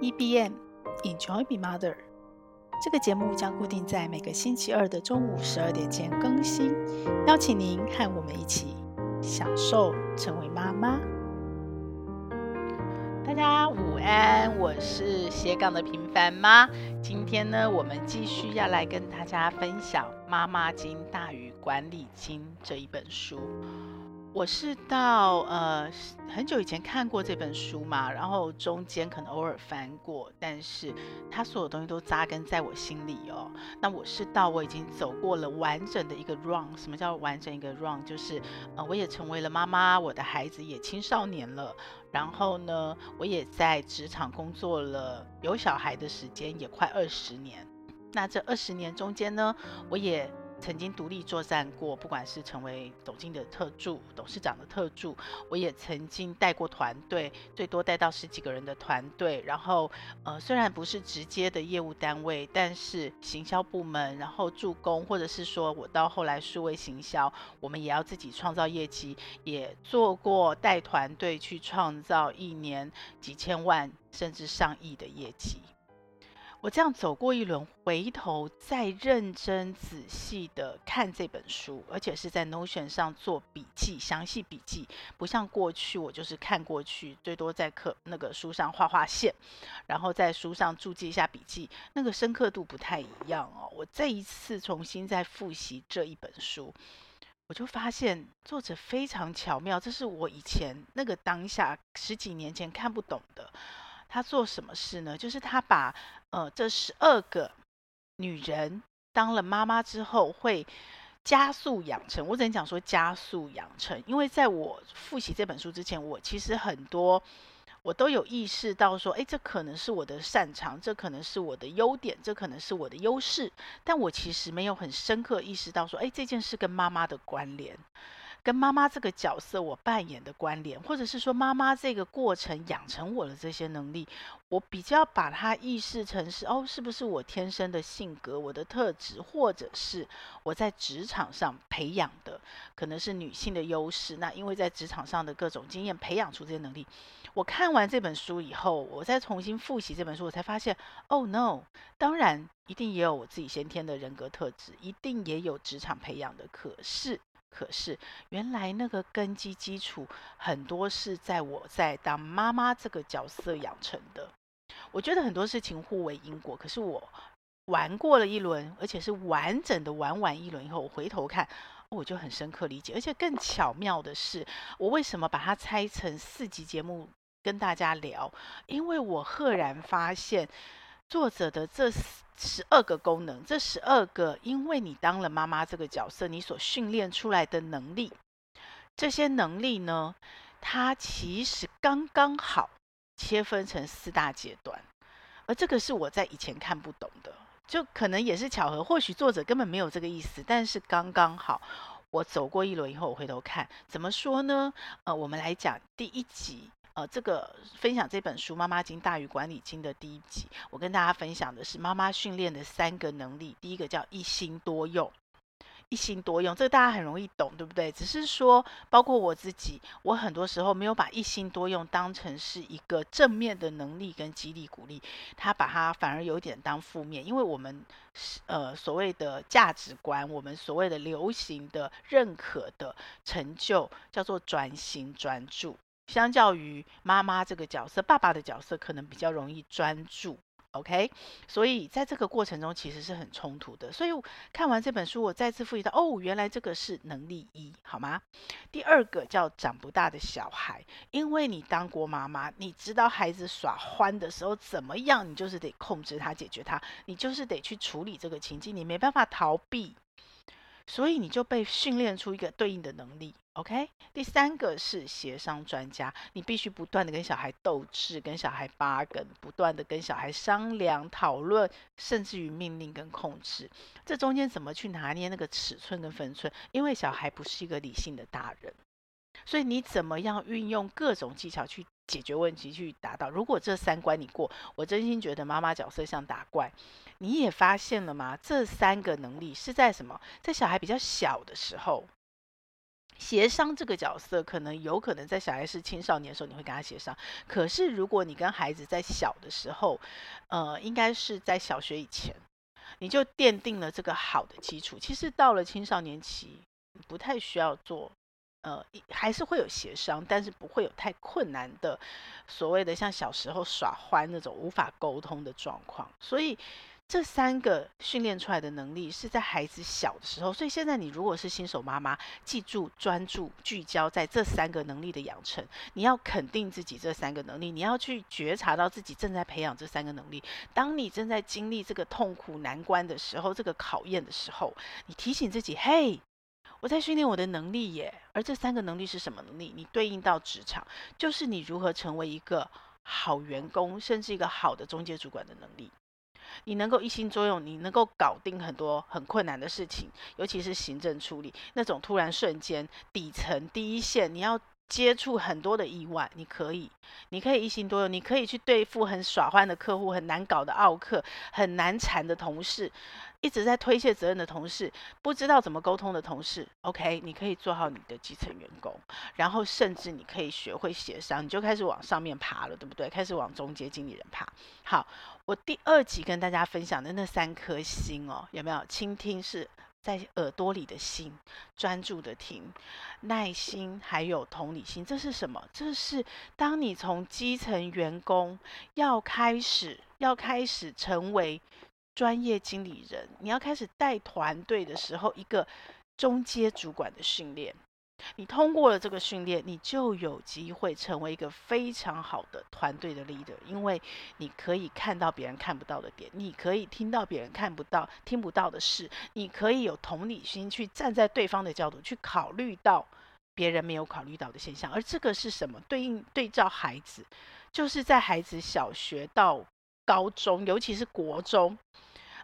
EBM Enjoy Being Mother，这个节目将固定在每个星期二的中午十二点前更新，邀请您和我们一起享受成为妈妈。大家午安，我是斜杠的平凡妈。今天呢，我们继续要来跟大家分享《妈妈经大于管理经》这一本书。我是到呃很久以前看过这本书嘛，然后中间可能偶尔翻过，但是它所有东西都扎根在我心里哦。那我是到我已经走过了完整的一个 run，什么叫完整一个 run？就是呃我也成为了妈妈，我的孩子也青少年了，然后呢我也在职场工作了，有小孩的时间也快二十年。那这二十年中间呢，我也。曾经独立作战过，不管是成为总经理的特助、董事长的特助，我也曾经带过团队，最多带到十几个人的团队。然后，呃，虽然不是直接的业务单位，但是行销部门，然后助攻，或者是说我到后来数位行销，我们也要自己创造业绩，也做过带团队去创造一年几千万甚至上亿的业绩。我这样走过一轮，回头再认真仔细的看这本书，而且是在 Notion 上做笔记，详细笔记，不像过去我就是看过去，最多在课那个书上画画线，然后在书上注记一下笔记，那个深刻度不太一样哦。我这一次重新再复习这一本书，我就发现作者非常巧妙，这是我以前那个当下十几年前看不懂的。他做什么事呢？就是他把呃这十二个女人当了妈妈之后会加速养成。我只能讲说加速养成，因为在我复习这本书之前，我其实很多我都有意识到说，哎，这可能是我的擅长，这可能是我的优点，这可能是我的优势，但我其实没有很深刻意识到说，哎，这件事跟妈妈的关联。跟妈妈这个角色我扮演的关联，或者是说妈妈这个过程养成我的这些能力，我比较把它意识成是哦，是不是我天生的性格、我的特质，或者是我在职场上培养的，可能是女性的优势。那因为在职场上的各种经验培养出这些能力。我看完这本书以后，我再重新复习这本书，我才发现，哦，no，当然一定也有我自己先天的人格特质，一定也有职场培养的，可是。可是，原来那个根基基础很多是在我在当妈妈这个角色养成的。我觉得很多事情互为因果。可是我玩过了一轮，而且是完整的玩完一轮以后，我回头看，我就很深刻理解。而且更巧妙的是，我为什么把它拆成四集节目跟大家聊？因为我赫然发现。作者的这十二个功能，这十二个，因为你当了妈妈这个角色，你所训练出来的能力，这些能力呢，它其实刚刚好切分成四大阶段，而这个是我在以前看不懂的，就可能也是巧合，或许作者根本没有这个意思，但是刚刚好，我走过一轮以后，我回头看，怎么说呢？呃，我们来讲第一集。呃，这个分享这本书《妈妈经大于管理经》的第一集，我跟大家分享的是妈妈训练的三个能力。第一个叫一心多用，一心多用，这个大家很容易懂，对不对？只是说，包括我自己，我很多时候没有把一心多用当成是一个正面的能力跟激励鼓励，他把它反而有点当负面，因为我们呃所谓的价值观，我们所谓的流行的认可的成就，叫做专心专注。相较于妈妈这个角色，爸爸的角色可能比较容易专注，OK？所以在这个过程中其实是很冲突的。所以看完这本书，我再次复习到，哦，原来这个是能力一，好吗？第二个叫长不大的小孩，因为你当过妈妈，你知道孩子耍欢的时候怎么样，你就是得控制他，解决他，你就是得去处理这个情境，你没办法逃避。所以你就被训练出一个对应的能力，OK？第三个是协商专家，你必须不断的跟小孩斗智，跟小孩拔梗，不断的跟小孩商量讨论，甚至于命令跟控制。这中间怎么去拿捏那个尺寸跟分寸？因为小孩不是一个理性的大人，所以你怎么样运用各种技巧去解决问题，去达到？如果这三关你过，我真心觉得妈妈角色像打怪。你也发现了吗？这三个能力是在什么？在小孩比较小的时候，协商这个角色，可能有可能在小孩是青少年的时候，你会跟他协商。可是如果你跟孩子在小的时候，呃，应该是在小学以前，你就奠定了这个好的基础。其实到了青少年期，不太需要做，呃，还是会有协商，但是不会有太困难的所谓的像小时候耍欢那种无法沟通的状况。所以。这三个训练出来的能力是在孩子小的时候，所以现在你如果是新手妈妈，记住专注聚焦在这三个能力的养成，你要肯定自己这三个能力，你要去觉察到自己正在培养这三个能力。当你正在经历这个痛苦难关的时候，这个考验的时候，你提醒自己：嘿，我在训练我的能力耶。而这三个能力是什么能力？你对应到职场，就是你如何成为一个好员工，甚至一个好的中介主管的能力。你能够一心多用，你能够搞定很多很困难的事情，尤其是行政处理那种突然瞬间底层第一线，你要接触很多的意外，你可以，你可以一心多用，你可以去对付很耍欢的客户，很难搞的奥客，很难缠的同事，一直在推卸责任的同事，不知道怎么沟通的同事，OK，你可以做好你的基层员工，然后甚至你可以学会协商，你就开始往上面爬了，对不对？开始往中间经理人爬。好，我第二集跟大家分享的那三颗心哦，有没有？倾听是在耳朵里的心，专注的听，耐心还有同理心，这是什么？这是当你从基层员工要开始，要开始成为。专业经理人，你要开始带团队的时候，一个中阶主管的训练，你通过了这个训练，你就有机会成为一个非常好的团队的 leader，因为你可以看到别人看不到的点，你可以听到别人看不到、听不到的事，你可以有同理心去站在对方的角度去考虑到别人没有考虑到的现象，而这个是什么？对应对照孩子，就是在孩子小学到。高中，尤其是国中，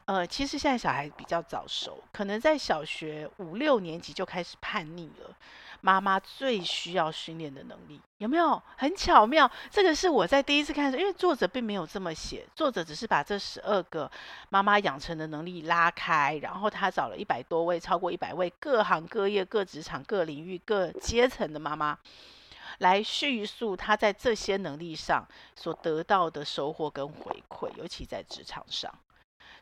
呃，其实现在小孩比较早熟，可能在小学五六年级就开始叛逆了。妈妈最需要训练的能力，有没有？很巧妙，这个是我在第一次看的时候，因为作者并没有这么写，作者只是把这十二个妈妈养成的能力拉开，然后他找了一百多位，超过一百位各行各业、各职场、各领域、各阶层的妈妈。来叙述他在这些能力上所得到的收获跟回馈，尤其在职场上。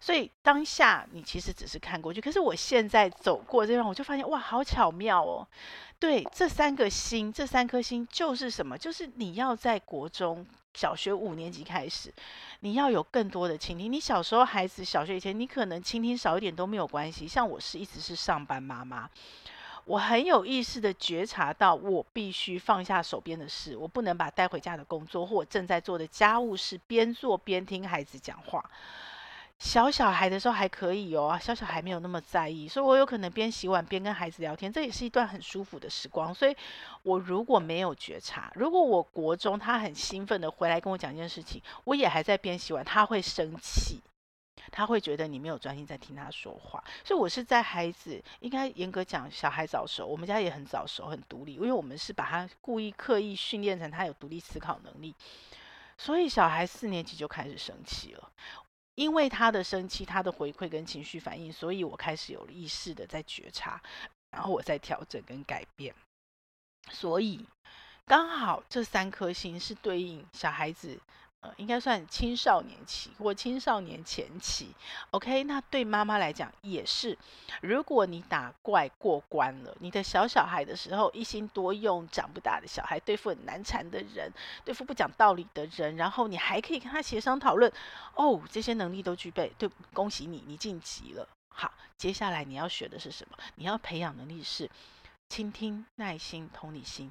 所以当下你其实只是看过去，可是我现在走过这段，我就发现哇，好巧妙哦！对，这三个心，这三颗心就是什么？就是你要在国中小学五年级开始，你要有更多的倾听。你小时候孩子小学以前，你可能倾听少一点都没有关系。像我是一直是上班妈妈。我很有意识的觉察到，我必须放下手边的事，我不能把带回家的工作或我正在做的家务事边做边听孩子讲话。小小孩的时候还可以哦，小小孩没有那么在意，所以我有可能边洗碗边跟孩子聊天，这也是一段很舒服的时光。所以，我如果没有觉察，如果我国中他很兴奋的回来跟我讲一件事情，我也还在边洗碗，他会生气。他会觉得你没有专心在听他说话，所以我是在孩子应该严格讲，小孩早熟，我们家也很早熟，很独立，因为我们是把他故意刻意训练成他有独立思考能力，所以小孩四年级就开始生气了，因为他的生气，他的回馈跟情绪反应，所以我开始有意识的在觉察，然后我在调整跟改变，所以刚好这三颗星是对应小孩子。应该算青少年期或青少年前期，OK？那对妈妈来讲也是。如果你打怪过关了，你的小小孩的时候一心多用，长不大的小孩，对付很难缠的人，对付不讲道理的人，然后你还可以跟他协商讨论，哦，这些能力都具备，对，恭喜你，你晋级了。好，接下来你要学的是什么？你要培养能力是倾听、耐心、同理心，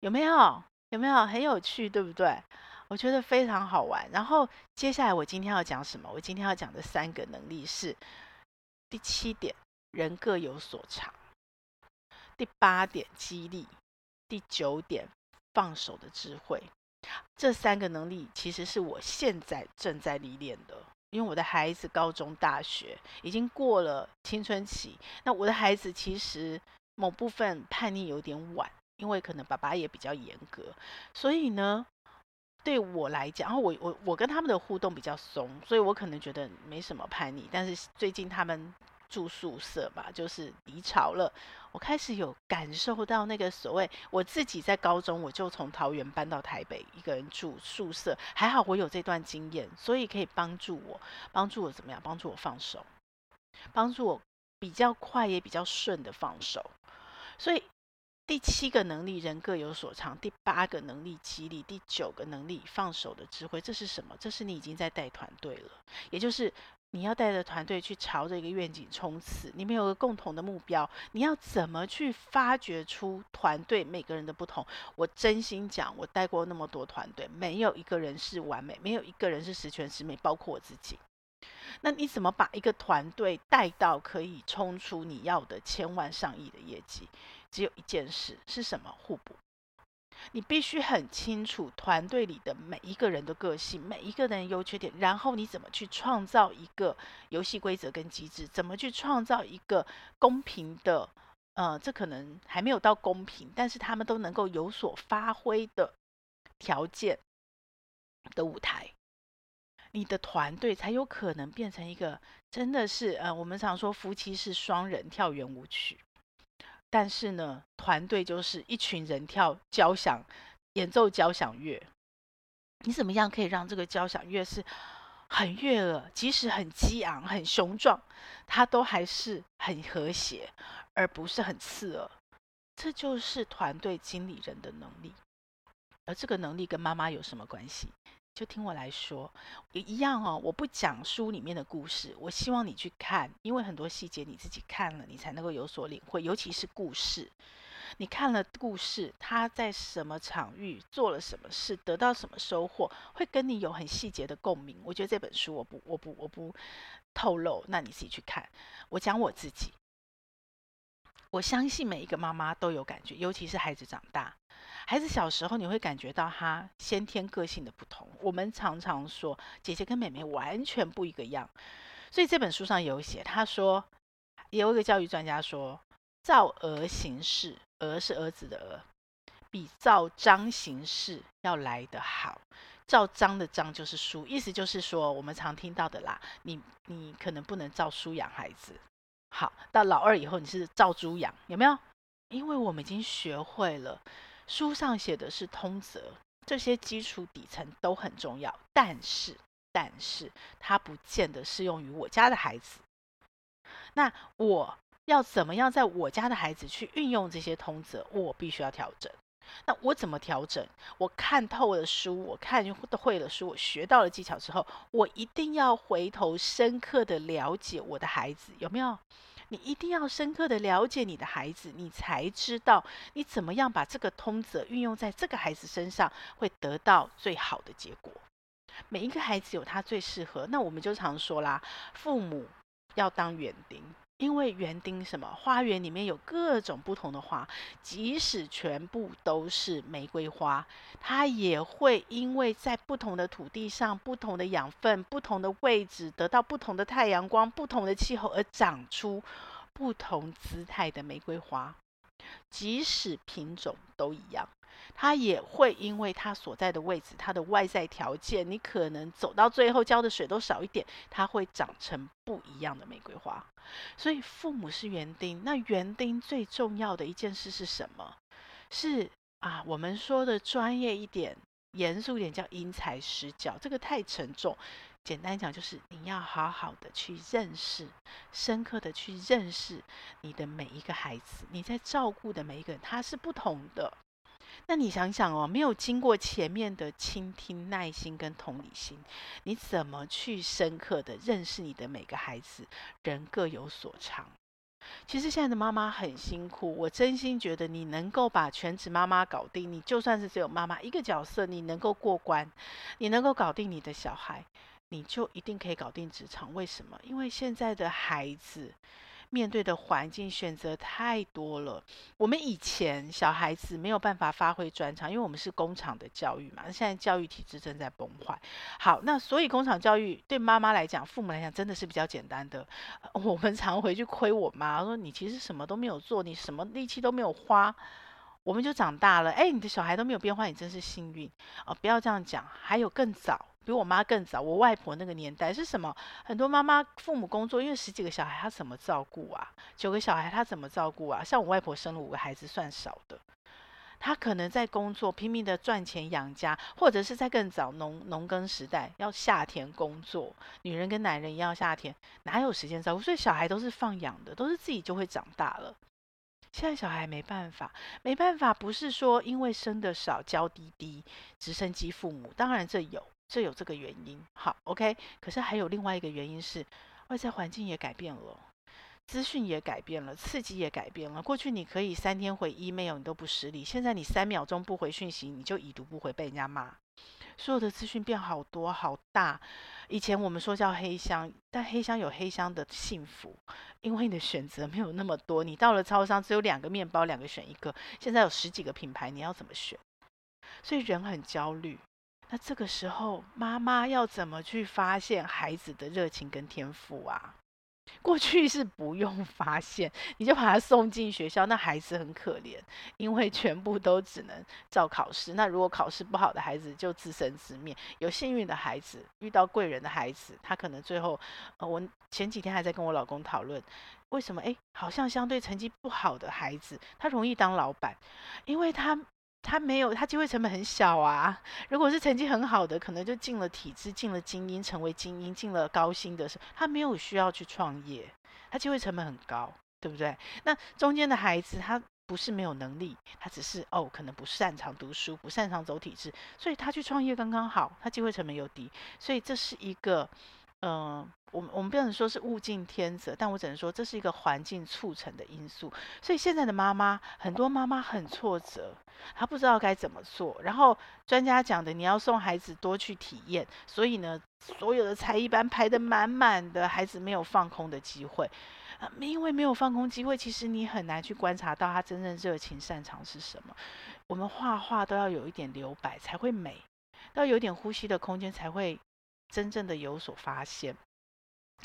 有没有？有没有？很有趣，对不对？我觉得非常好玩。然后接下来我今天要讲什么？我今天要讲的三个能力是第七点，人各有所长；第八点，激励；第九点，放手的智慧。这三个能力其实是我现在正在历练的，因为我的孩子高中、大学已经过了青春期。那我的孩子其实某部分叛逆有点晚，因为可能爸爸也比较严格，所以呢。对我来讲，然后我我我跟他们的互动比较松，所以我可能觉得没什么叛逆。但是最近他们住宿舍吧，就是离巢了。我开始有感受到那个所谓我自己在高中，我就从桃园搬到台北，一个人住宿舍。还好我有这段经验，所以可以帮助我，帮助我怎么样？帮助我放手，帮助我比较快也比较顺的放手。所以。第七个能力，人各有所长；第八个能力，激励；第九个能力，放手的智慧。这是什么？这是你已经在带团队了，也就是你要带着团队去朝着一个愿景冲刺。你们有个共同的目标，你要怎么去发掘出团队每个人的不同？我真心讲，我带过那么多团队，没有一个人是完美，没有一个人是十全十美，包括我自己。那你怎么把一个团队带到可以冲出你要的千万上亿的业绩？只有一件事是什么？互补。你必须很清楚团队里的每一个人的个性，每一个人优缺点，然后你怎么去创造一个游戏规则跟机制？怎么去创造一个公平的？呃，这可能还没有到公平，但是他们都能够有所发挥的条件的舞台，你的团队才有可能变成一个真的是呃，我们常说夫妻是双人跳圆舞曲。但是呢，团队就是一群人跳交响，演奏交响乐。你怎么样可以让这个交响乐是很悦耳，即使很激昂、很雄壮，它都还是很和谐，而不是很刺耳。这就是团队经理人的能力。而这个能力跟妈妈有什么关系？就听我来说，也一样哦。我不讲书里面的故事，我希望你去看，因为很多细节你自己看了，你才能够有所领会。尤其是故事，你看了故事，他在什么场域做了什么事，得到什么收获，会跟你有很细节的共鸣。我觉得这本书我不，我不，我不透露，那你自己去看。我讲我自己，我相信每一个妈妈都有感觉，尤其是孩子长大。孩子小时候，你会感觉到他先天个性的不同。我们常常说，姐姐跟妹妹完全不一个样。所以这本书上有写，他说，有一个教育专家说，照儿行事，儿是儿子的儿，比照章行事要来得好。照章的章就是书，意思就是说，我们常听到的啦，你你可能不能照书养孩子。好，到老二以后，你是照猪养，有没有？因为我们已经学会了。书上写的是通则，这些基础底层都很重要，但是，但是它不见得适用于我家的孩子。那我要怎么样在我家的孩子去运用这些通则？我必须要调整。那我怎么调整？我看透了书，我看会了书，我学到了技巧之后，我一定要回头深刻的了解我的孩子，有没有？你一定要深刻的了解你的孩子，你才知道你怎么样把这个通则运用在这个孩子身上，会得到最好的结果。每一个孩子有他最适合，那我们就常说啦，父母要当园丁，因为园丁什么？花园里面有各种不同的花，即使全部都是玫瑰花，它也会因为在不同的土地上、不同的养分、不同的位置，得到不同的太阳光、不同的气候而长出不同姿态的玫瑰花，即使品种都一样。它也会因为它所在的位置，它的外在条件，你可能走到最后浇的水都少一点，它会长成不一样的玫瑰花。所以父母是园丁，那园丁最重要的一件事是什么？是啊，我们说的专业一点、严肃一点叫因材施教，这个太沉重。简单讲就是你要好好的去认识，深刻的去认识你的每一个孩子，你在照顾的每一个人，他是不同的。那你想想哦，没有经过前面的倾听、耐心跟同理心，你怎么去深刻的认识你的每个孩子？人各有所长。其实现在的妈妈很辛苦，我真心觉得你能够把全职妈妈搞定，你就算是只有妈妈一个角色，你能够过关，你能够搞定你的小孩，你就一定可以搞定职场。为什么？因为现在的孩子。面对的环境选择太多了，我们以前小孩子没有办法发挥专长，因为我们是工厂的教育嘛。现在教育体制正在崩坏。好，那所以工厂教育对妈妈来讲、父母来讲，真的是比较简单的。我们常回去亏我妈，说你其实什么都没有做，你什么力气都没有花，我们就长大了。哎，你的小孩都没有变化，你真是幸运哦！不要这样讲。还有更早，比我妈更早。我外婆那个年代是什么？很多妈妈父母工作，因为十几个小孩，她怎么照顾啊？九个小孩，她怎么照顾啊？像我外婆生了五个孩子，算少的。她可能在工作，拼命的赚钱养家，或者是在更早农农耕时代，要下田工作。女人跟男人一样下田，哪有时间照顾？所以小孩都是放养的，都是自己就会长大了。现在小孩没办法，没办法，不是说因为生的少，娇滴滴，直升机父母，当然这有，这有这个原因。好，OK，可是还有另外一个原因是，外在环境也改变了，资讯也改变了，刺激也改变了。过去你可以三天回 email 你都不失礼，现在你三秒钟不回讯息你就已读不回，被人家骂。所有的资讯变好多好大，以前我们说叫黑箱，但黑箱有黑箱的幸福，因为你的选择没有那么多。你到了超商只有两个面包，两个选一个，现在有十几个品牌，你要怎么选？所以人很焦虑。那这个时候，妈妈要怎么去发现孩子的热情跟天赋啊？过去是不用发现，你就把他送进学校，那孩子很可怜，因为全部都只能照考试。那如果考试不好的孩子就自生自灭，有幸运的孩子遇到贵人的孩子，他可能最后……呃，我前几天还在跟我老公讨论，为什么？诶，好像相对成绩不好的孩子，他容易当老板，因为他。他没有，他机会成本很小啊。如果是成绩很好的，可能就进了体制，进了精英，成为精英，进了高薪的时候，他没有需要去创业，他机会成本很高，对不对？那中间的孩子，他不是没有能力，他只是哦，可能不擅长读书，不擅长走体制，所以他去创业刚刚好，他机会成本又低，所以这是一个。嗯、我们我们不能说是物竞天择，但我只能说这是一个环境促成的因素。所以现在的妈妈，很多妈妈很挫折，她不知道该怎么做。然后专家讲的，你要送孩子多去体验，所以呢，所有的才艺班排得满满的，孩子没有放空的机会。啊，因为没有放空机会，其实你很难去观察到他真正热情擅长是什么。我们画画都要有一点留白才会美，要有点呼吸的空间才会。真正的有所发现，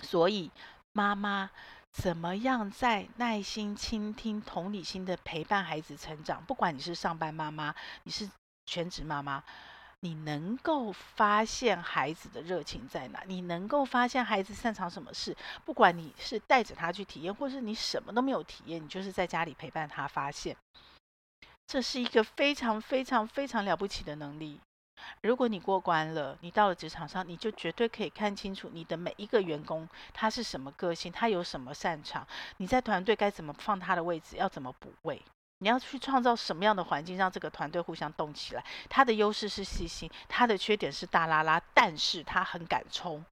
所以妈妈怎么样在耐心倾听、同理心的陪伴孩子成长？不管你是上班妈妈，你是全职妈妈，你能够发现孩子的热情在哪？你能够发现孩子擅长什么事？不管你是带着他去体验，或是你什么都没有体验，你就是在家里陪伴他发现，这是一个非常非常非常了不起的能力。如果你过关了，你到了职场上，你就绝对可以看清楚你的每一个员工他是什么个性，他有什么擅长，你在团队该怎么放他的位置，要怎么补位，你要去创造什么样的环境让这个团队互相动起来。他的优势是细心，他的缺点是大拉拉，但是他很敢冲。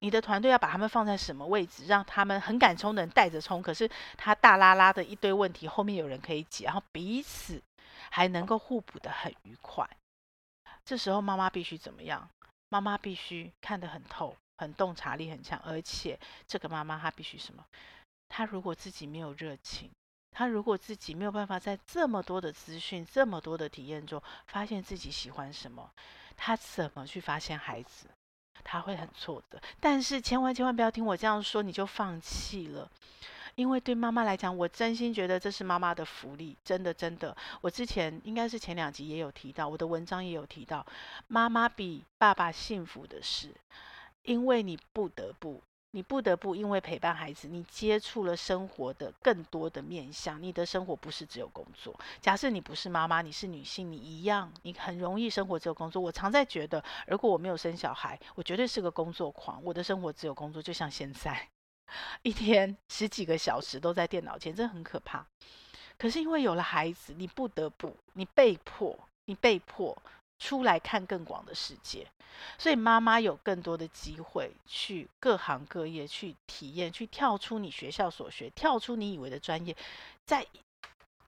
你的团队要把他们放在什么位置，让他们很敢冲的人带着冲，可是他大拉拉的一堆问题后面有人可以解，然后彼此还能够互补得很愉快。这时候妈妈必须怎么样？妈妈必须看得很透，很洞察力很强，而且这个妈妈她必须什么？她如果自己没有热情，她如果自己没有办法在这么多的资讯、这么多的体验中发现自己喜欢什么，她怎么去发现孩子？她会很挫折。但是千万千万不要听我这样说，你就放弃了。因为对妈妈来讲，我真心觉得这是妈妈的福利，真的真的。我之前应该是前两集也有提到，我的文章也有提到，妈妈比爸爸幸福的是，因为你不得不，你不得不因为陪伴孩子，你接触了生活的更多的面向。你的生活不是只有工作。假设你不是妈妈，你是女性，你一样，你很容易生活只有工作。我常在觉得，如果我没有生小孩，我绝对是个工作狂，我的生活只有工作，就像现在。一天十几个小时都在电脑前，真的很可怕。可是因为有了孩子，你不得不，你被迫，你被迫出来看更广的世界。所以妈妈有更多的机会去各行各业去体验，去跳出你学校所学，跳出你以为的专业，在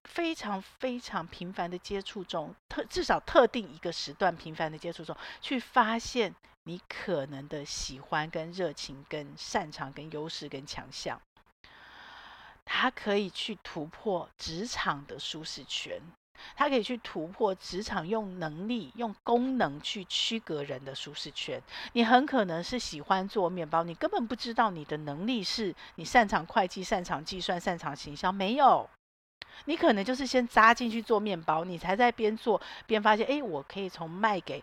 非常非常频繁的接触中，特至少特定一个时段频繁的接触中，去发现。你可能的喜欢、跟热情、跟擅长、跟优势、跟强项，他可以去突破职场的舒适圈，他可以去突破职场用能力、用功能去区隔人的舒适圈。你很可能是喜欢做面包，你根本不知道你的能力是你擅长会计、擅长计算、擅长行销，没有。你可能就是先扎进去做面包，你才在边做边发现，哎，我可以从卖给。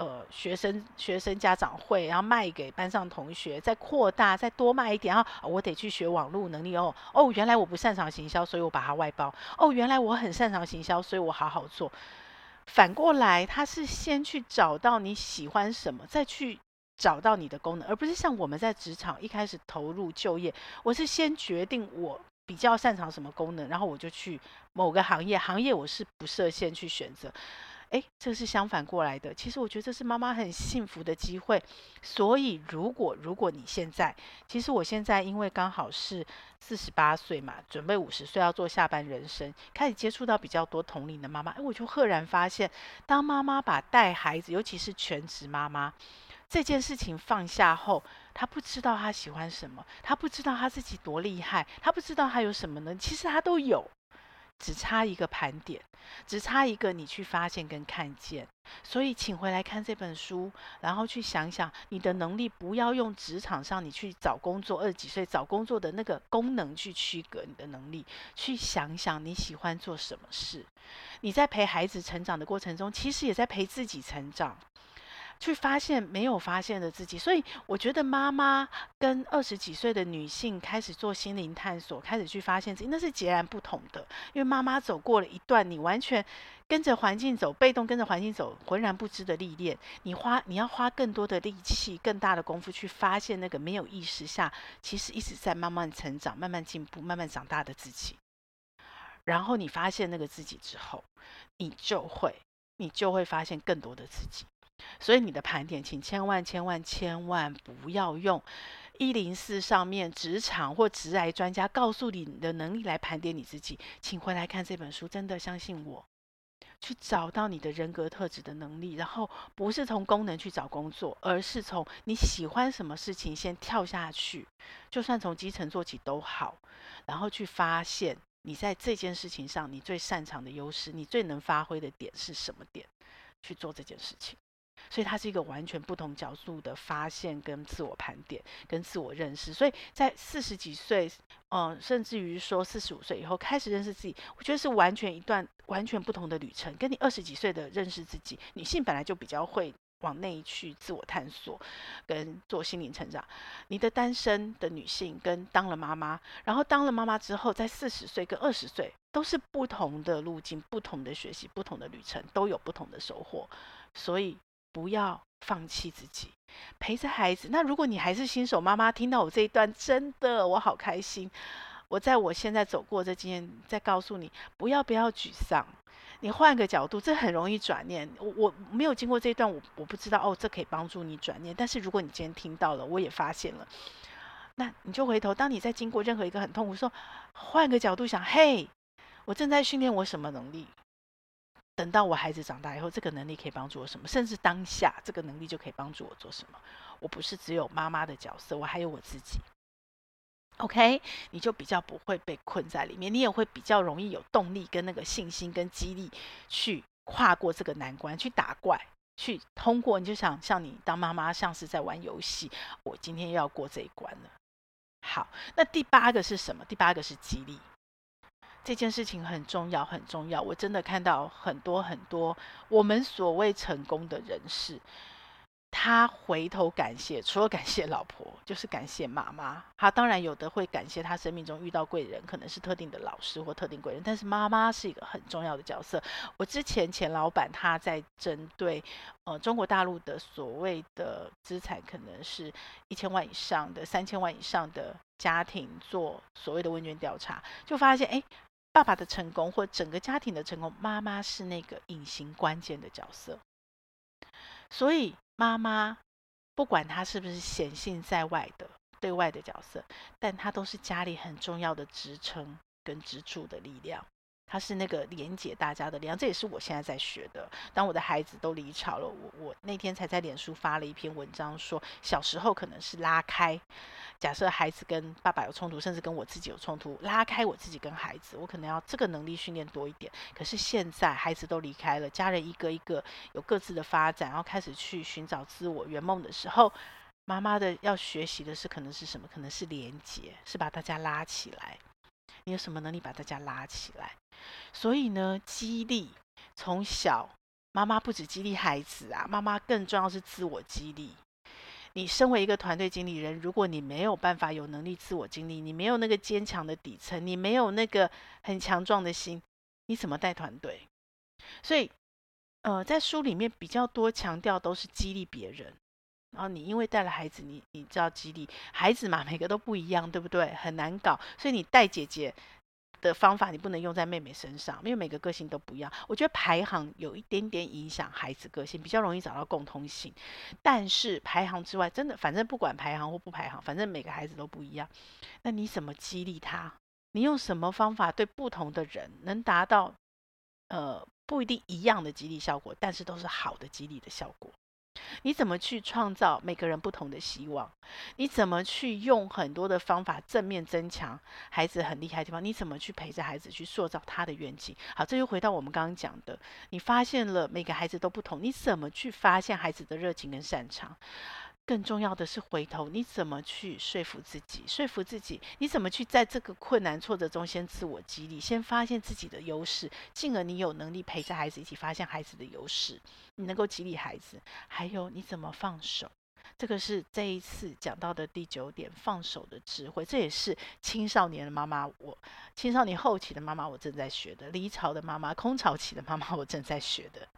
呃学生学生家长会，然后卖给班上同学，再扩大，再多卖一点，然后、我得去学网络能力哦。哦，原来我不擅长行销，所以我把它外包。哦，原来我很擅长行销，所以我好好做。反过来，他是先去找到你喜欢什么，再去找到你的功能，而不是像我们在职场一开始投入就业，我是先决定我比较擅长什么功能，然后我就去某个行业，行业我是不设限去选择。诶，这是相反过来的。其实我觉得这是妈妈很幸福的机会。所以，如果如果你现在，其实我现在因为刚好是四十八岁嘛，准备五十岁要做下半人生，开始接触到比较多同龄的妈妈，诶，我就赫然发现，当妈妈把带孩子，尤其是全职妈妈这件事情放下后，她不知道她喜欢什么，她不知道她自己多厉害，她不知道她有什么呢？其实她都有。只差一个盘点，只差一个你去发现跟看见。所以，请回来看这本书，然后去想想你的能力，不要用职场上你去找工作，二十几岁找工作的那个功能去区隔你的能力。去想想你喜欢做什么事。你在陪孩子成长的过程中，其实也在陪自己成长。去发现没有发现的自己，所以我觉得妈妈跟二十几岁的女性开始做心灵探索，开始去发现自己，那是截然不同的。因为妈妈走过了一段你完全跟着环境走，被动跟着环境走，浑然不知的历练。你花你要花更多的力气、更大的功夫去发现那个没有意识下，其实一直在慢慢成长、慢慢进步、慢慢长大的自己。然后你发现那个自己之后，你就会你就会发现更多的自己。所以你的盘点，请千万千万千万不要用一零四上面职场或职癌专家告诉你的能力来盘点你自己，请回来看这本书，真的相信我，去找到你的人格特质的能力，然后不是从功能去找工作，而是从你喜欢什么事情先跳下去，就算从基层做起都好，然后去发现你在这件事情上你最擅长的优势，你最能发挥的点是什么点，去做这件事情。所以它是一个完全不同角度的发现、跟自我盘点、跟自我认识。所以在四十几岁，嗯，甚至于说四十五岁以后开始认识自己，我觉得是完全一段完全不同的旅程。跟你二十几岁的认识自己，女性本来就比较会往内去自我探索，跟做心灵成长。你的单身的女性跟当了妈妈，然后当了妈妈之后，在四十岁跟二十岁都是不同的路径、不同的学习、不同的旅程，都有不同的收获。所以。不要放弃自己，陪着孩子。那如果你还是新手妈妈，听到我这一段，真的我好开心。我在我现在走过这经验，再告诉你，不要不要沮丧。你换个角度，这很容易转念。我我没有经过这一段，我我不知道哦，这可以帮助你转念。但是如果你今天听到了，我也发现了，那你就回头，当你在经过任何一个很痛苦，说换个角度想，嘿，我正在训练我什么能力？等到我孩子长大以后，这个能力可以帮助我什么？甚至当下这个能力就可以帮助我做什么？我不是只有妈妈的角色，我还有我自己。OK，你就比较不会被困在里面，你也会比较容易有动力跟那个信心跟激励去跨过这个难关，去打怪，去通过。你就想像你当妈妈，像是在玩游戏，我今天又要过这一关了。好，那第八个是什么？第八个是激励。这件事情很重要，很重要。我真的看到很多很多我们所谓成功的人士，他回头感谢，除了感谢老婆，就是感谢妈妈。他当然有的会感谢他生命中遇到贵人，可能是特定的老师或特定贵人，但是妈妈是一个很重要的角色。我之前前老板他在针对呃中国大陆的所谓的资产可能是一千万以上的、三千万以上的家庭做所谓的问卷调查，就发现哎。爸爸的成功或整个家庭的成功，妈妈是那个隐形关键的角色。所以妈妈不管她是不是显性在外的对外的角色，但她都是家里很重要的支撑跟支柱的力量。他是那个连接大家的力量，这也是我现在在学的。当我的孩子都离巢了，我我那天才在脸书发了一篇文章，说小时候可能是拉开。假设孩子跟爸爸有冲突，甚至跟我自己有冲突，拉开我自己跟孩子，我可能要这个能力训练多一点。可是现在孩子都离开了，家人一个一个有各自的发展，然后开始去寻找自我圆梦的时候，妈妈的要学习的是可能是什么？可能是连接，是把大家拉起来。你有什么能力把大家拉起来？所以呢，激励从小妈妈不止激励孩子啊，妈妈更重要是自我激励。你身为一个团队经理人，如果你没有办法有能力自我激励，你没有那个坚强的底层，你没有那个很强壮的心，你怎么带团队？所以，呃，在书里面比较多强调都是激励别人。然后你因为带了孩子，你你知道激励孩子嘛，每个都不一样，对不对？很难搞，所以你带姐姐的方法，你不能用在妹妹身上，因为每个个性都不一样。我觉得排行有一点点影响孩子个性，比较容易找到共通性。但是排行之外，真的反正不管排行或不排行，反正每个孩子都不一样。那你怎么激励他？你用什么方法对不同的人能达到呃不一定一样的激励效果，但是都是好的激励的效果？你怎么去创造每个人不同的希望？你怎么去用很多的方法正面增强孩子很厉害的地方？你怎么去陪着孩子去塑造他的愿景？好，这就回到我们刚刚讲的，你发现了每个孩子都不同，你怎么去发现孩子的热情跟擅长？更重要的是，回头你怎么去说服自己？说服自己，你怎么去在这个困难挫折中先自我激励，先发现自己的优势，进而你有能力陪着孩子一起发现孩子的优势，你能够激励孩子。还有你怎么放手？这个是这一次讲到的第九点，放手的智慧。这也是青少年的妈妈，我青少年后期的妈妈，我正在学的；离巢的妈妈，空巢期的妈妈，我正在学的。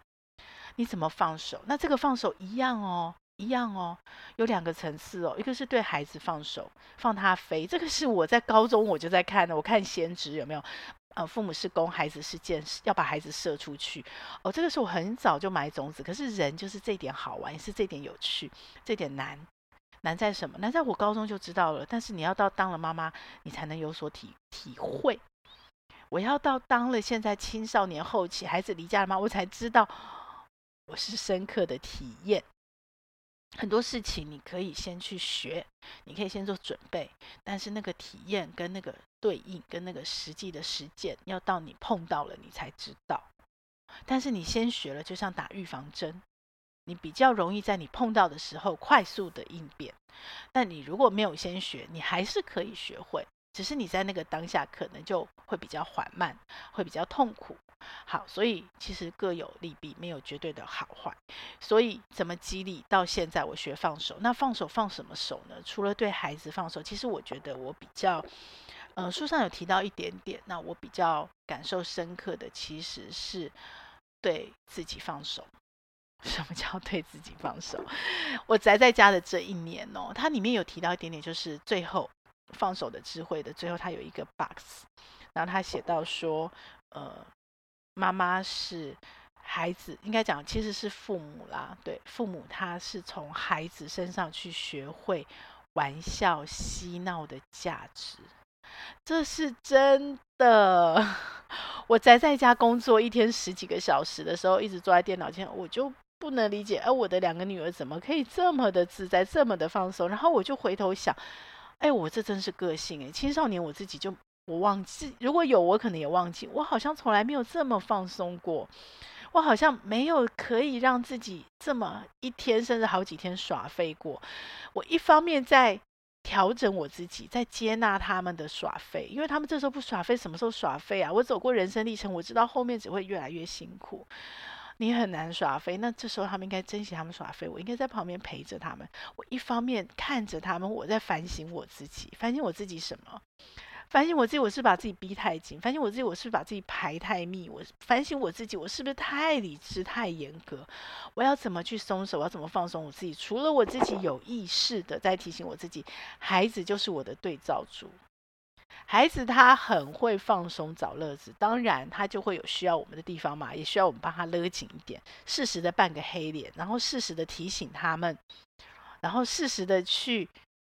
你怎么放手？那这个放手一样哦。一样哦，有两个层次哦，一个是对孩子放手，放他飞，这个是我在高中我就在看的，我看先知有没有，呃，父母是弓，孩子是箭，要把孩子射出去，哦，这个是我很早就埋种子，可是人就是这点好玩，也是这点有趣，这点难，难在什么？难在我高中就知道了，但是你要到当了妈妈，你才能有所体体会。我要到当了现在青少年后期，孩子离家了吗？我才知道，我是深刻的体验。很多事情你可以先去学，你可以先做准备，但是那个体验跟那个对应跟那个实际的实践，要到你碰到了你才知道。但是你先学了，就像打预防针，你比较容易在你碰到的时候快速的应变。但你如果没有先学，你还是可以学会。只是你在那个当下可能就会比较缓慢，会比较痛苦。好，所以其实各有利弊，没有绝对的好坏。所以怎么激励？到现在我学放手，那放手放什么手呢？除了对孩子放手，其实我觉得我比较，呃，书上有提到一点点。那我比较感受深刻的，其实是对自己放手。什么叫对自己放手？我宅在家的这一年哦，它里面有提到一点点，就是最后。放手的智慧的最后，它有一个 box，然后他写到说，呃，妈妈是孩子，应该讲其实是父母啦，对，父母他是从孩子身上去学会玩笑嬉闹的价值，这是真的。我宅在家工作一天十几个小时的时候，一直坐在电脑前，我就不能理解，哎、我的两个女儿怎么可以这么的自在，这么的放松？然后我就回头想。哎，我这真是个性哎！青少年我自己就我忘记，如果有我可能也忘记，我好像从来没有这么放松过，我好像没有可以让自己这么一天甚至好几天耍废过。我一方面在调整我自己，在接纳他们的耍废，因为他们这时候不耍废，什么时候耍废啊？我走过人生历程，我知道后面只会越来越辛苦。你很难耍飞，那这时候他们应该珍惜他们耍飞，我应该在旁边陪着他们。我一方面看着他们，我在反省我自己，反省我自己什么？反省我自己，我是把自己逼太紧；反省我自己，我是把自己排太密；我反省我自己，我是不是太理智、太严格？我要怎么去松手？我要怎么放松我自己？除了我自己有意识的在提醒我自己，孩子就是我的对照组。孩子他很会放松找乐子，当然他就会有需要我们的地方嘛，也需要我们帮他勒紧一点，适时的扮个黑脸，然后适时的提醒他们，然后适时的去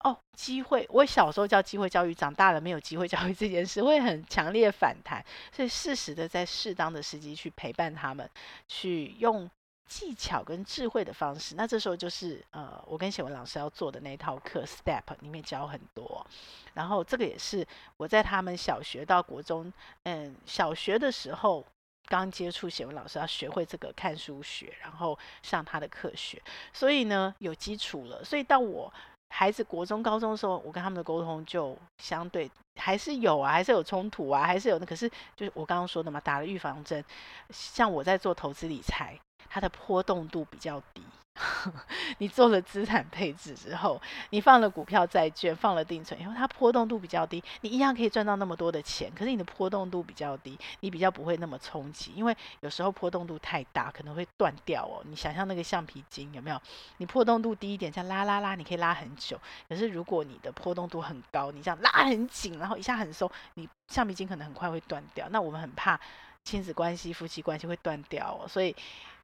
哦机会。我小时候叫机会教育，长大了没有机会教育这件事，会很强烈反弹，所以适时的在适当的时机去陪伴他们，去用。技巧跟智慧的方式，那这时候就是呃，我跟写文老师要做的那一套课，Step 里面教很多。然后这个也是我在他们小学到国中，嗯，小学的时候刚接触写文老师，要学会这个看书学，然后上他的课学，所以呢有基础了。所以到我孩子国中、高中的时候，我跟他们的沟通就相对还是有啊，还是有冲突啊，还是有那。可是就是我刚刚说的嘛，打了预防针。像我在做投资理财。它的波动度比较低。你做了资产配置之后，你放了股票、债券，放了定存因为，它波动度比较低，你一样可以赚到那么多的钱。可是你的波动度比较低，你比较不会那么冲击，因为有时候波动度太大，可能会断掉哦。你想象那个橡皮筋有没有？你波动度低一点，像拉拉拉，你可以拉很久。可是如果你的波动度很高，你这样拉很紧，然后一下很松，你橡皮筋可能很快会断掉。那我们很怕亲子关系、夫妻关系会断掉哦，所以。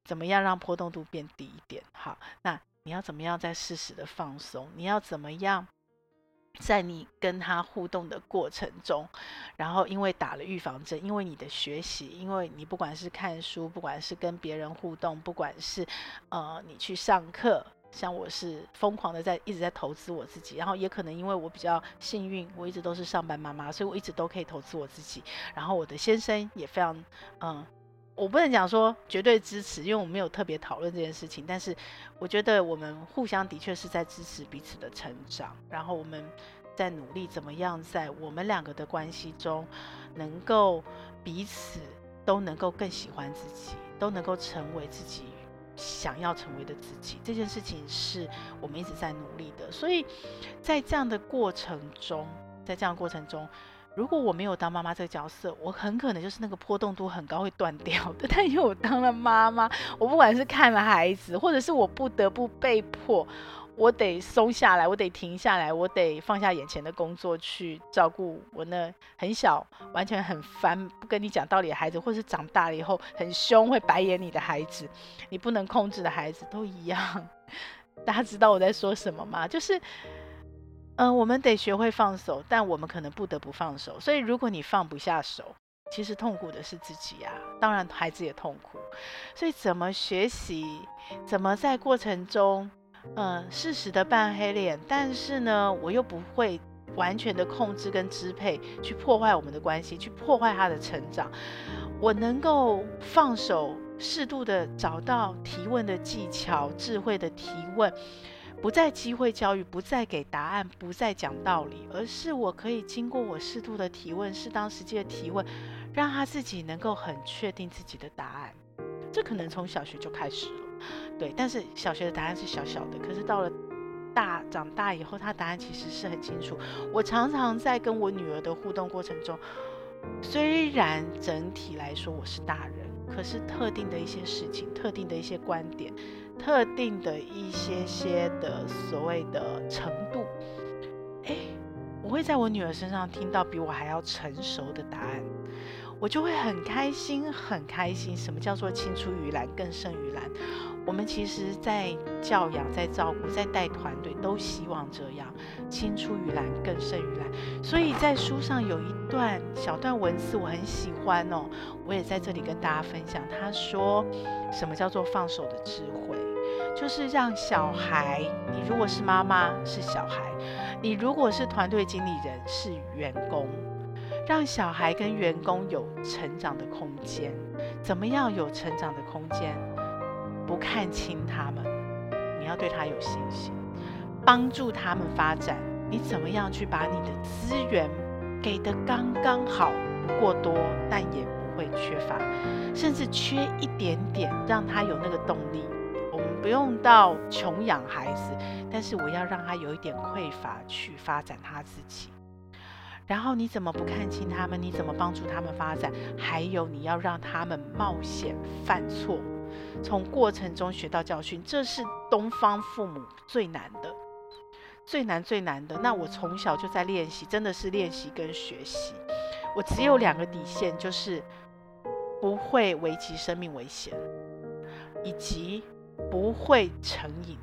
怎么样让波动度变低一点？好，那你要怎么样在适时的放松？你要怎么样在你跟他互动的过程中，然后因为打了预防针，因为你的学习，因为你不管是看书，不管是跟别人互动，不管是呃你去上课，像我是疯狂的在一直在投资我自己，然后也可能因为我比较幸运，我一直都是上班妈妈，所以我一直都可以投资我自己。然后我的先生也非常嗯。我不能讲说绝对支持，因为我没有特别讨论这件事情。但是我觉得我们互相的确是在支持彼此的成长，然后我们在努力怎么样在我们两个的关系中，能够彼此都能够更喜欢自己，都能够成为自己想要成为的自己。这件事情是我们一直在努力的。所以在这样的过程中，在这样的过程中。如果我没有当妈妈这个角色，我很可能就是那个波动度很高会断掉的。但因为我当了妈妈，我不管是看了孩子，或者是我不得不被迫，我得松下来，我得停下来，我得放下眼前的工作去照顾我那很小、完全很烦、不跟你讲道理的孩子，或是长大了以后很凶、会白眼你的孩子，你不能控制的孩子都一样。大家知道我在说什么吗？就是。嗯、我们得学会放手，但我们可能不得不放手。所以，如果你放不下手，其实痛苦的是自己啊。当然，孩子也痛苦。所以，怎么学习？怎么在过程中，嗯、适时的扮黑脸？但是呢，我又不会完全的控制跟支配，去破坏我们的关系，去破坏他的成长。我能够放手，适度的找到提问的技巧，智慧的提问。不再机会教育，不再给答案，不再讲道理，而是我可以经过我适度的提问，适当时机的提问，让他自己能够很确定自己的答案。这可能从小学就开始了，对。但是小学的答案是小小的，可是到了大长大以后，他答案其实是很清楚。我常常在跟我女儿的互动过程中，虽然整体来说我是大人，可是特定的一些事情，特定的一些观点。特定的一些些的所谓的程度，诶，我会在我女儿身上听到比我还要成熟的答案，我就会很开心，很开心。什么叫做青出于蓝更胜于蓝？我们其实，在教养、在照顾、在带团队，都希望这样，青出于蓝更胜于蓝。所以在书上有一段小段文字，我很喜欢哦，我也在这里跟大家分享。他说，什么叫做放手的智慧？就是让小孩，你如果是妈妈是小孩，你如果是团队经理人是员工，让小孩跟员工有成长的空间。怎么样有成长的空间？不看轻他们，你要对他有信心，帮助他们发展。你怎么样去把你的资源给得刚刚好，不过多，但也不会缺乏，甚至缺一点点，让他有那个动力。不用到穷养孩子，但是我要让他有一点匮乏去发展他自己。然后你怎么不看清他们？你怎么帮助他们发展？还有你要让他们冒险犯错，从过程中学到教训。这是东方父母最难的，最难最难的。那我从小就在练习，真的是练习跟学习。我只有两个底线，就是不会危及生命危险，以及。不会成瘾，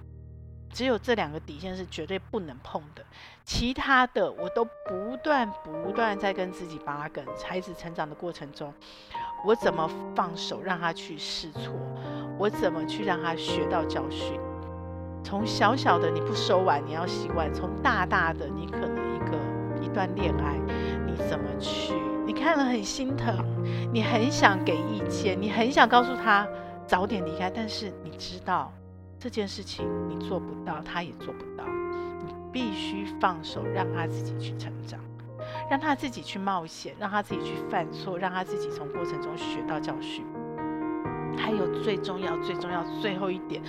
只有这两个底线是绝对不能碰的。其他的我都不断不断在跟自己拔梗。孩子成长的过程中，我怎么放手让他去试错？我怎么去让他学到教训？从小小的你不收碗，你要习惯；从大大的你可能一个一段恋爱，你怎么去？你看了很心疼，你很想给意见，你很想告诉他。早点离开，但是你知道这件事情你做不到，他也做不到。你必须放手，让他自己去成长，让他自己去冒险，让他自己去犯错，让他自己从过程中学到教训。还有最重要、最重要、最后一点，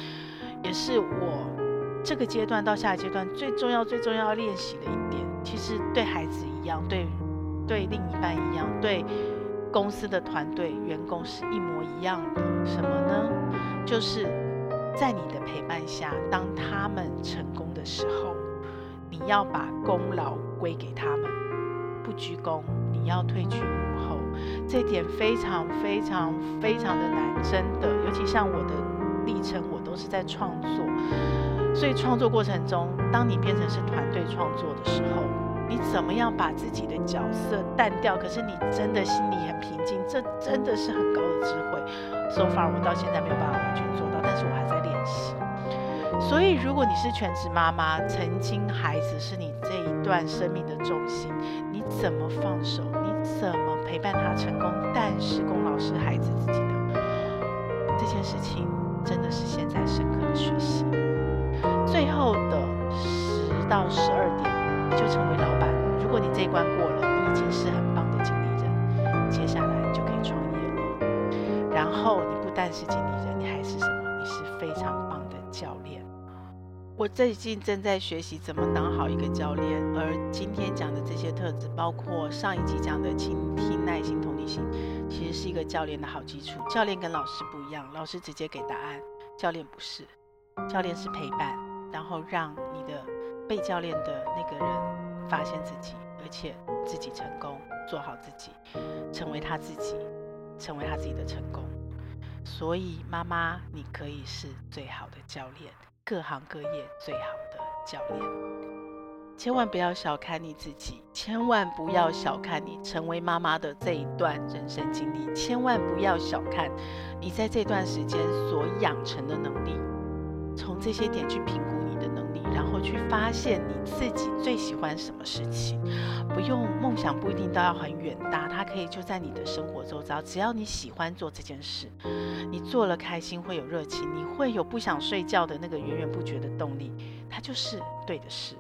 也是我这个阶段到下一阶段最重要、最重要要练习的一点。其实对孩子一样，对对另一半一样，对公司的团队员工是一模一样的。什么呢？就是在你的陪伴下，当他们成功的时候，你要把功劳归给他们，不居功，你要退居幕后。这点非常非常非常的难，真的。尤其像我的历程，我都是在创作，所以创作过程中，当你变成是团队创作的时候，你怎么样把自己的角色淡掉？可是你真的心里很平静，这真的是很高的智慧。So far，我到现在没有办法完全做到，但是我还在练习。所以，如果你是全职妈妈，曾经孩子是你这一段生命的重心，你怎么放手？你怎么陪伴他成功？但是功劳是孩子自己的。这件事情真的是现在深刻的学习。最后的十到十二，就成为老板了。如果你这一关过了，你已经是很棒的经理人，接下来就可以创业了。然后你不但是经理人，你还是什么？你是非常棒的教练。我最近正在学习怎么当好一个教练，而今天讲的这些特质，包括上一集讲的倾听、耐心、同理心，其实是一个教练的好基础。教练跟老师不一样，老师直接给答案，教练不是，教练是陪伴，然后让你的被教练的那个人发现自己，而且自己成功，做好自己，成为他自己，成为他自己的成功。所以妈妈，你可以是最好的教练。各行各业最好的教练，千万不要小看你自己，千万不要小看你成为妈妈的这一段人生经历，千万不要小看你在这段时间所养成的能力，从这些点去评估你，然后去发现你自己最喜欢什么事情。不用梦想不一定都要很远大，它可以就在你的生活周遭，只要你喜欢做这件事，你做了开心会有热情，你会有不想睡觉的那个源源不绝的动力，它就是对的事。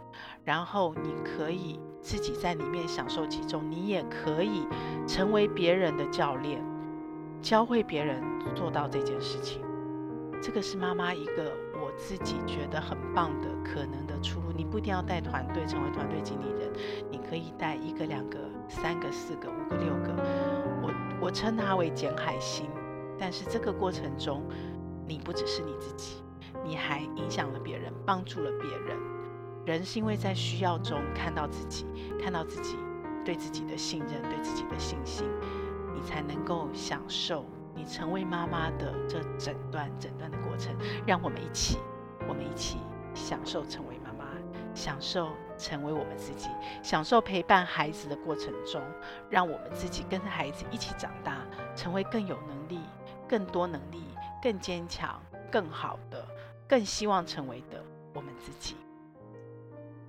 然后你可以自己在里面享受其中，你也可以成为别人的教练，教会别人做到这件事情。这个是妈妈一个我自己觉得很棒的可能的出路。你不一定要带团队成为团队经理人，你可以带一个、两个、三个、四个、五个、六个。我我称它为捡海星。但是这个过程中，你不只是你自己，你还影响了别人，帮助了别人。人是因为在需要中看到自己，看到自己对自己的信任、对自己的信心，你才能够享受。你成为妈妈的这整段整段的过程，让我们一起，我们一起享受成为妈妈，享受成为我们自己，享受陪伴孩子的过程中，让我们自己跟着孩子一起长大，成为更有能力、更多能力、更坚强、更好的、更希望成为的我们自己。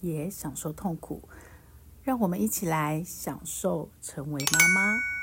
也享受痛苦，让我们一起来享受成为妈妈。